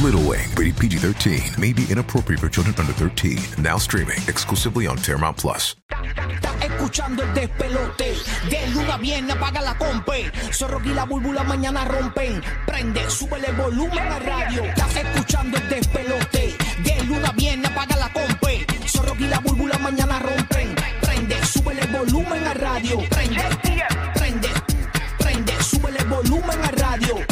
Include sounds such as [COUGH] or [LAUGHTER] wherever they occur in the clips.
Little Wing, rated PG 13, may be inappropriate for children under 13. Now streaming exclusively on Paramount Plus. Escuchando el despelote. De luna viene, apaga la compe. Zorro y la búlbula mañana rompen. Prende, súbele el volumen a radio. Estás escuchando el despelote. De luna viene, apaga la compe. Zorro y la búlbula mañana rompen. Prende, súbele el volumen a radio. Prende, prende, prende, súbele el volumen a radio.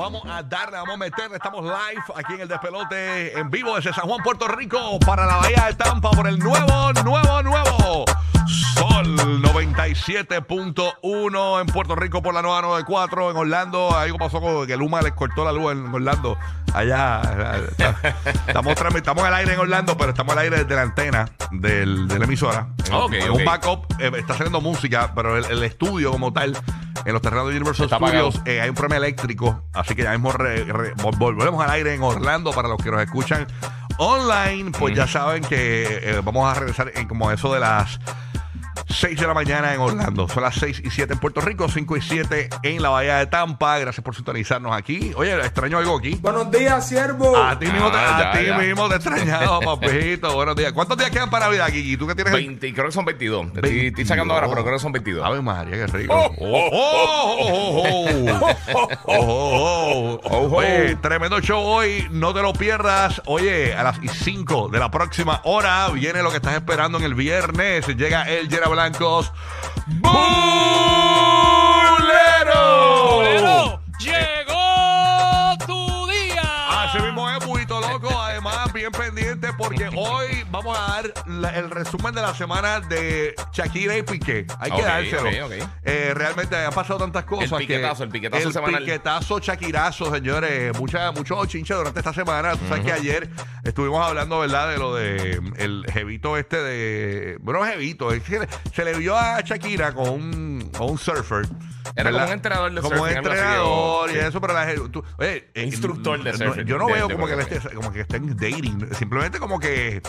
Vamos a darle, vamos a meterle. Estamos live aquí en el despelote en vivo desde San Juan, Puerto Rico, para la Bahía de Tampa por el nuevo, nuevo, nuevo Sol 97.1 en Puerto Rico por la nueva 94. En Orlando, algo pasó con que Luma les cortó la luz en Orlando. Allá, estamos, estamos al aire en Orlando, pero estamos al aire desde la antena del, de la emisora. Ok, En ok. Un backup, eh, está saliendo música, pero el, el estudio como tal, en los terrenos de Universal Está Studios, eh, hay un problema eléctrico. Así que ya mismo re- re- vol- volvemos al aire en Orlando para los que nos escuchan online. Pues ya saben que eh, vamos a regresar en como eso de las 6 de la mañana en Orlando. Son las 6 y 7 en Puerto Rico, 5 y 7 en la Bahía de Tampa. Gracias por sintonizarnos aquí. Oye, extraño algo aquí. Buenos días, siervo. A ti mismo, te, Ah, a ya, ti ya. mismo te he extrañado, papito. Buenos días. ¿Cuántos días quedan para vida, Kiki? ¿Tú que tienes el- 20, creo que son 22. Estoy, estoy sacando 22. ahora, pero creo que son 22. Ave María, qué rico. Oh, Oh, oh, [LAUGHS] Oye, tremendo show hoy. No te lo pierdas. Oye, a las 5 de la próxima hora viene lo que estás esperando en el viernes. Llega el Yera Blancos. ¡Bulero! ¡Llegó pendiente porque hoy vamos a dar la- el resumen de la semana de Shakira y Piqué. Hay que Ok, dárselo. ok, ok. Eh, realmente han pasado tantas cosas. que- piquetazo, el piquetazo El semanal. piquetazo Shakirazo, señores. Mucha, mucho chinche durante esta semana. Tú sabes que ayer estuvimos hablando, ¿verdad? De lo de el jevito este de. Bueno, jevito. Es que se le vio a Shakira con un, con un surfer. Era ¿verdad? como un entrenador de Como surfing, un algo así, entrenador y sí. eso, pero la je- tú- oye, eh, Instructor de no, surfing, yo no de- veo de como que, él esté, como que estén dating. Simplemente como que.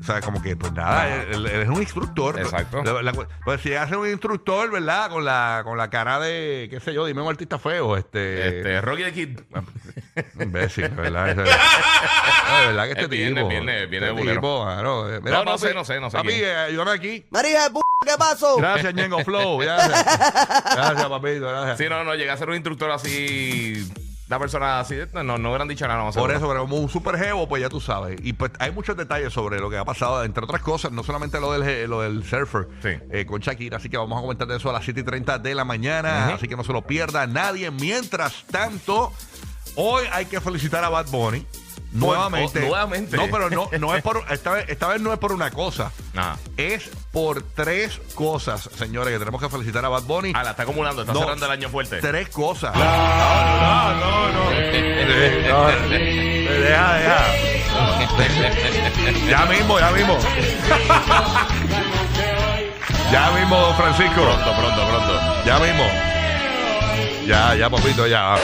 O sea, como que, pues nada, él, él es un instructor. Exacto. La- la- pues si ser un instructor, ¿verdad? Con la, con la cara de, qué sé yo, dime un artista feo. Este. Este, Rocky the Kid. Imbécil, ¿verdad? Ese- [LAUGHS] No, de verdad que este viene, tipo. viene, viene este bulero. tipo, No, no sé, no sé, no sé Papi, quién. eh, ayúdame aquí. María de p ¿qué pasó? Gracias, Ñengo Flow. Gracias. Gracias, papito. Gracias. Sí, no, no, llega a ser un instructor así. Una persona así. No, no hubieran dicho nada. No, Por eso, pero como un super jevo, pues ya tú sabes. Y pues hay muchos detalles sobre lo que ha pasado, entre otras cosas, no solamente lo del, je- lo del surfer Sí. eh, con Shakira. Así que vamos a comentar de eso a las 7 y 30 de la mañana. Así que no se lo pierda nadie. Mientras tanto, hoy hay que felicitar a Bad Bunny. Nuevamente. oh, nuevamente. No, pero no, no es por. Esta vez, esta vez no es por una cosa. Ajá. Es por tres cosas, señores, que tenemos que felicitar a Bad Bunny. Ah, la está acumulando. Está No, cerrando el año fuerte. Tres cosas. No, no, no, no. No, Deja, deja. Ya mismo, ya mismo. [LAUGHS] Ya mismo, don Francisco. Pronto, pronto, pronto. Ya mismo. Ya, ya, papito, ya.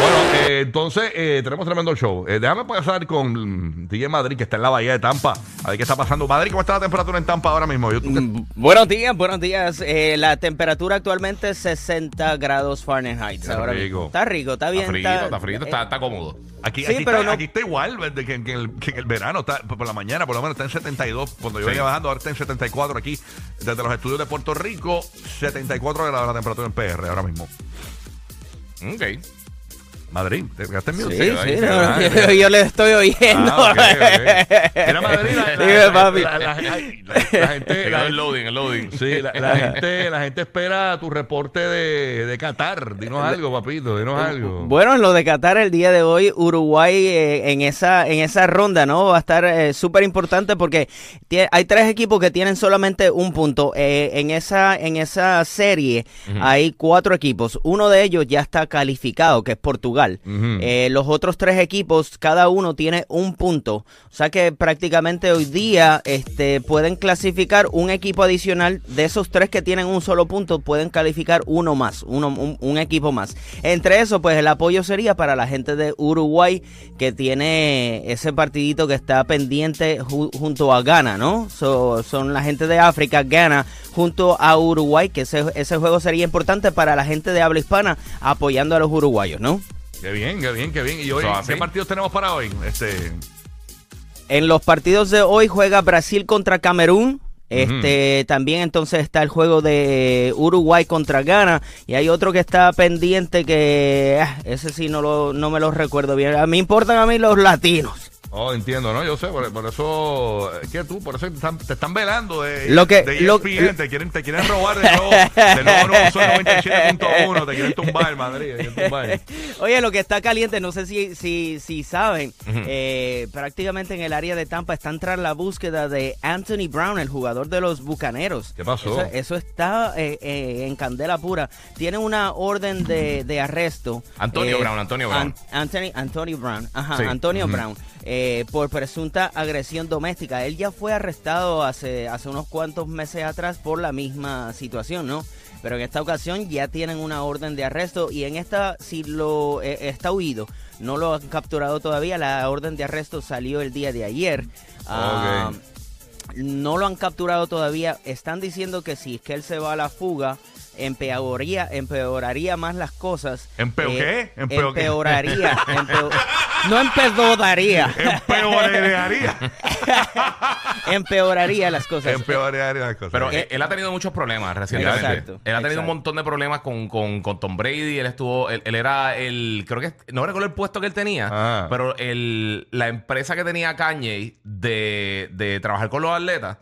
Bueno, eh, entonces eh, tenemos tremendo show. Eh, déjame pasar con DJ Madrid, que está en la bahía de Tampa. A ver qué está pasando. Madrid, ¿cómo está la temperatura en Tampa ahora mismo? Yo, Mm, Buenos días, buenos días. La temperatura actualmente es 60 grados Fahrenheit. Ahora rico. Está rico, está bien. Está frito, está frito, está, está cómodo. Aquí, Sí, aquí, pero está, no- aquí está igual de que, que en el, que en el verano, está, por la mañana por lo menos está en 72. Cuando yo Sí. venía bajando, ahora está en 74 aquí. Desde los estudios de Puerto Rico, 74 grados la temperatura en PR ahora mismo. Ok. Madrid, ¿te quedaste en Sí, sí, ahí, no, Ah, yo, yo le estoy oyendo. Ah, Madrid, la, la- Dime, la- papi. la- la- ay, la- la gente, la- quedó el loading, el loading. sí, la, la gente, la gente espera tu reporte de, de Qatar. Dinos algo, papito, dinos algo. Bueno, en lo de Qatar el día de hoy, Uruguay eh, en esa en esa ronda, ¿no? Va a estar eh, súper importante porque hay tres equipos que tienen solamente un punto. Eh, en esa en esa serie hay cuatro equipos. Uno de ellos ya está calificado, que es Portugal. Eh, los otros tres equipos, cada uno tiene un punto. O sea que prácticamente hoy día este, pueden clasificar un equipo adicional. De esos tres que tienen un solo punto, pueden calificar uno más, uno, un, un equipo más. Entre eso, pues el apoyo sería para la gente de Uruguay que tiene ese partidito que está pendiente ju- junto a Ghana, ¿no? So- son la gente de África, Ghana, junto a Uruguay, que ese, ese juego sería importante para la gente de habla hispana apoyando a los uruguayos, ¿no? Qué bien, qué bien, qué bien. ¿Y hoy qué partidos tenemos para hoy? Este, En los partidos de hoy juega Brasil contra Camerún. Este también entonces está el juego de Uruguay contra Ghana y hay otro que está pendiente que ah, ese sí no lo no me lo recuerdo bien. A mí importan a mí los latinos. Oh, entiendo, ¿no? Yo sé, por, por eso, eh, que tú, por eso te están, te están velando de, Lo que- de lo- ESPN, te quieren, te quieren robar de nuevo, de nuevo no, son 97.1, te quieren tumbar, Madrid, te quieren tumbar. [LAUGHS] Oye, lo que está caliente, no sé si, si, si saben, eh, prácticamente en el área de Tampa están tras la búsqueda de Anthony Brown, el jugador de los Bucaneros. ¿Qué pasó? Eso, eso está eh, eh, en candela pura. Tienen una orden de, de arresto. Antonio Brown, Antonio Brown. Anthony, Antonio Brown, ajá, Sí. Antonio. Brown, eh, por presunta agresión doméstica. Él ya fue arrestado hace, hace unos cuantos meses atrás por la misma situación, ¿no? Pero en esta ocasión ya tienen una orden de arresto y en esta, si lo eh, está huido, no lo han capturado todavía. La orden de arresto salió el día de ayer. Ah, no lo han capturado todavía. Están diciendo que si es que él se va a la fuga, empeoraría, empeoraría más las cosas. Eh, ¿Empeo qué? ¿Empeo qué? empeoraría. [LAUGHS] empeo- no empeoraría. Empeoraría. [LAUGHS] empeoraría las cosas. Empeoraría las cosas. Pero eh, él ha tenido muchos problemas recientemente. Exacto, él ha tenido exacto. un montón de problemas con, con, con Tom Brady. Él estuvo, él, él era el, creo que, no recuerdo el puesto que él tenía, Ah. pero el, la empresa que tenía Kanye de, de trabajar con los atletas.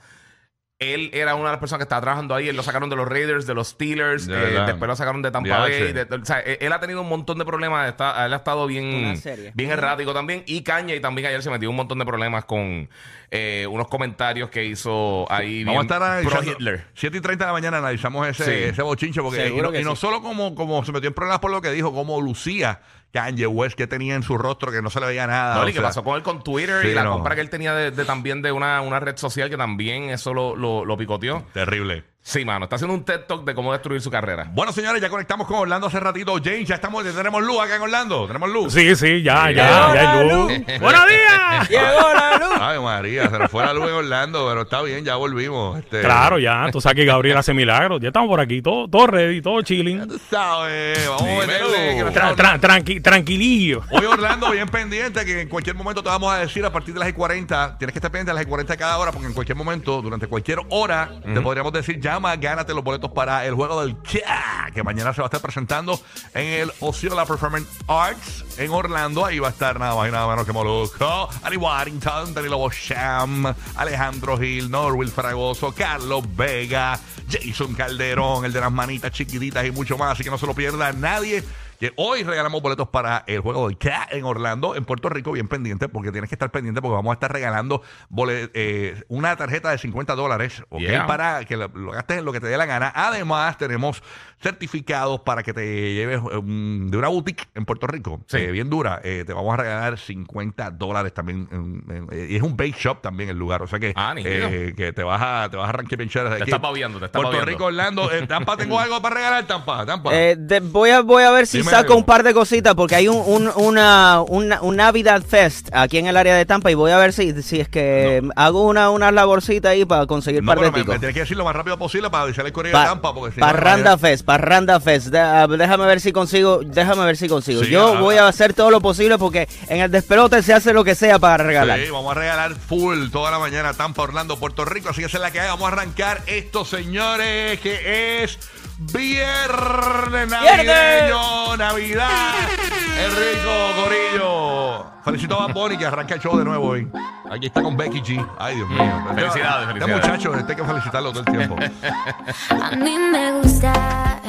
Él era una de las personas que estaba trabajando ahí. Él lo sacaron de los Raiders, de los Steelers. De eh, después lo sacaron de Tampa. Bay. de- o sea, él, él ha tenido un montón de problemas. Está, él ha estado bien, bien errático también. Y Kanye también ayer se metió un montón de problemas con eh, unos comentarios que hizo ahí Vamos a bien estar pro. Hitler. 7 y 30 de la mañana analizamos ese, Sí. ese bochinche. Porque, y no, que y no sí. solo como, como se metió en problemas por lo que dijo, como lucía Kanye West, que tenía en su rostro que no se le veía nada. No, y que sea, pasó con él con Twitter Sí, y la no. compra que él tenía de, de también de una, una red social que también eso lo, lo, lo picoteó. Terrible. Sí, mano, está haciendo un TED Talk de cómo destruir su carrera. Bueno, señores, ya conectamos con Orlando hace ratito. James, ya estamos, ya tenemos luz acá en Orlando. Tenemos luz. Sí, sí, ya, ya, ya hay luz. [LAUGHS] ¡Buenos días! Llegó la [LAUGHS] luz. Ay, María, se nos fue la luz en Orlando, pero está bien, ya volvimos. Este, Claro, ya. Tú sabes que Gabriel hace milagros. Ya estamos por aquí, todo, todo ready, todo chilling. Tú sabes, vamos a Dímelo. meterle. Tra- tra- tranqui- tranquilillo. Hoy Orlando, bien pendiente, que en cualquier momento te vamos a decir a partir de las 40, tienes que estar pendiente a las 40 de cada hora, porque en cualquier momento, durante cualquier hora, te podríamos decir, gánate los boletos para el juego del Cha, que mañana se va a estar presentando en el Osceola Performing Arts en Orlando. Ahí va a estar nada más y nada menos que Molusco, Ali Warrington, Danilo Bosham, Alejandro Gil, Norwil Fragoso, Carlos Vega, Jason Calderón, el de las manitas chiquititas y mucho más. Así que no se lo pierda nadie. Que hoy regalamos boletos para el juego del Cat en Orlando, en Puerto Rico, bien pendiente, porque tienes que estar pendiente porque vamos a estar regalando eh, una tarjeta de 50 dólares, ¿ok? Yeah. Para que lo, lo gastes en lo que te dé la gana. Además, tenemos certificados para que te lleves um, de una boutique en Puerto Rico, Sí. eh, bien dura. eh, te vamos a regalar 50 dólares también. en- en- y es un bake shop también el lugar. O sea que, Ah, eh, que te vas a, te vas a arrancar bien chévere de Te aquí. está paviando, te está Puerto paviando. Rico, Orlando. Eh, Tampa, [LAUGHS] tengo algo para regalar, Tampa. Tampa. Eh, de- voy, a, voy a ver si Dime saco algo. un par de cositas porque hay un, un, una, una- un Navidad Fest aquí en el área de Tampa y voy a ver si, si es que hago una, una laborcita ahí para conseguir no, par de me, tienes que decir lo más rápido posible para avisarle el correo Pa- de Tampa. Porque si Parranda no, Fest, Parranda Fest. Ah, déjame ver si consigo, déjame ver si consigo. Sí, Yo ah, voy a hacer todo lo posible porque en el despelote se hace lo que sea para regalar. Sí, vamos a regalar full toda la mañana Tampa, Orlando, Puerto Rico. Así que esa es la que hay. Vamos a arrancar esto, señores, que es Viernes Navideño, Navidad. Es rico, Corillo. Felicito a Bad Bunny que arranca el show de nuevo hoy. Aquí está con Becky G. Ay, Dios mío. Felicidades, Este felicidades. muchacho, este hay que felicitarlo todo el tiempo. A mí me gusta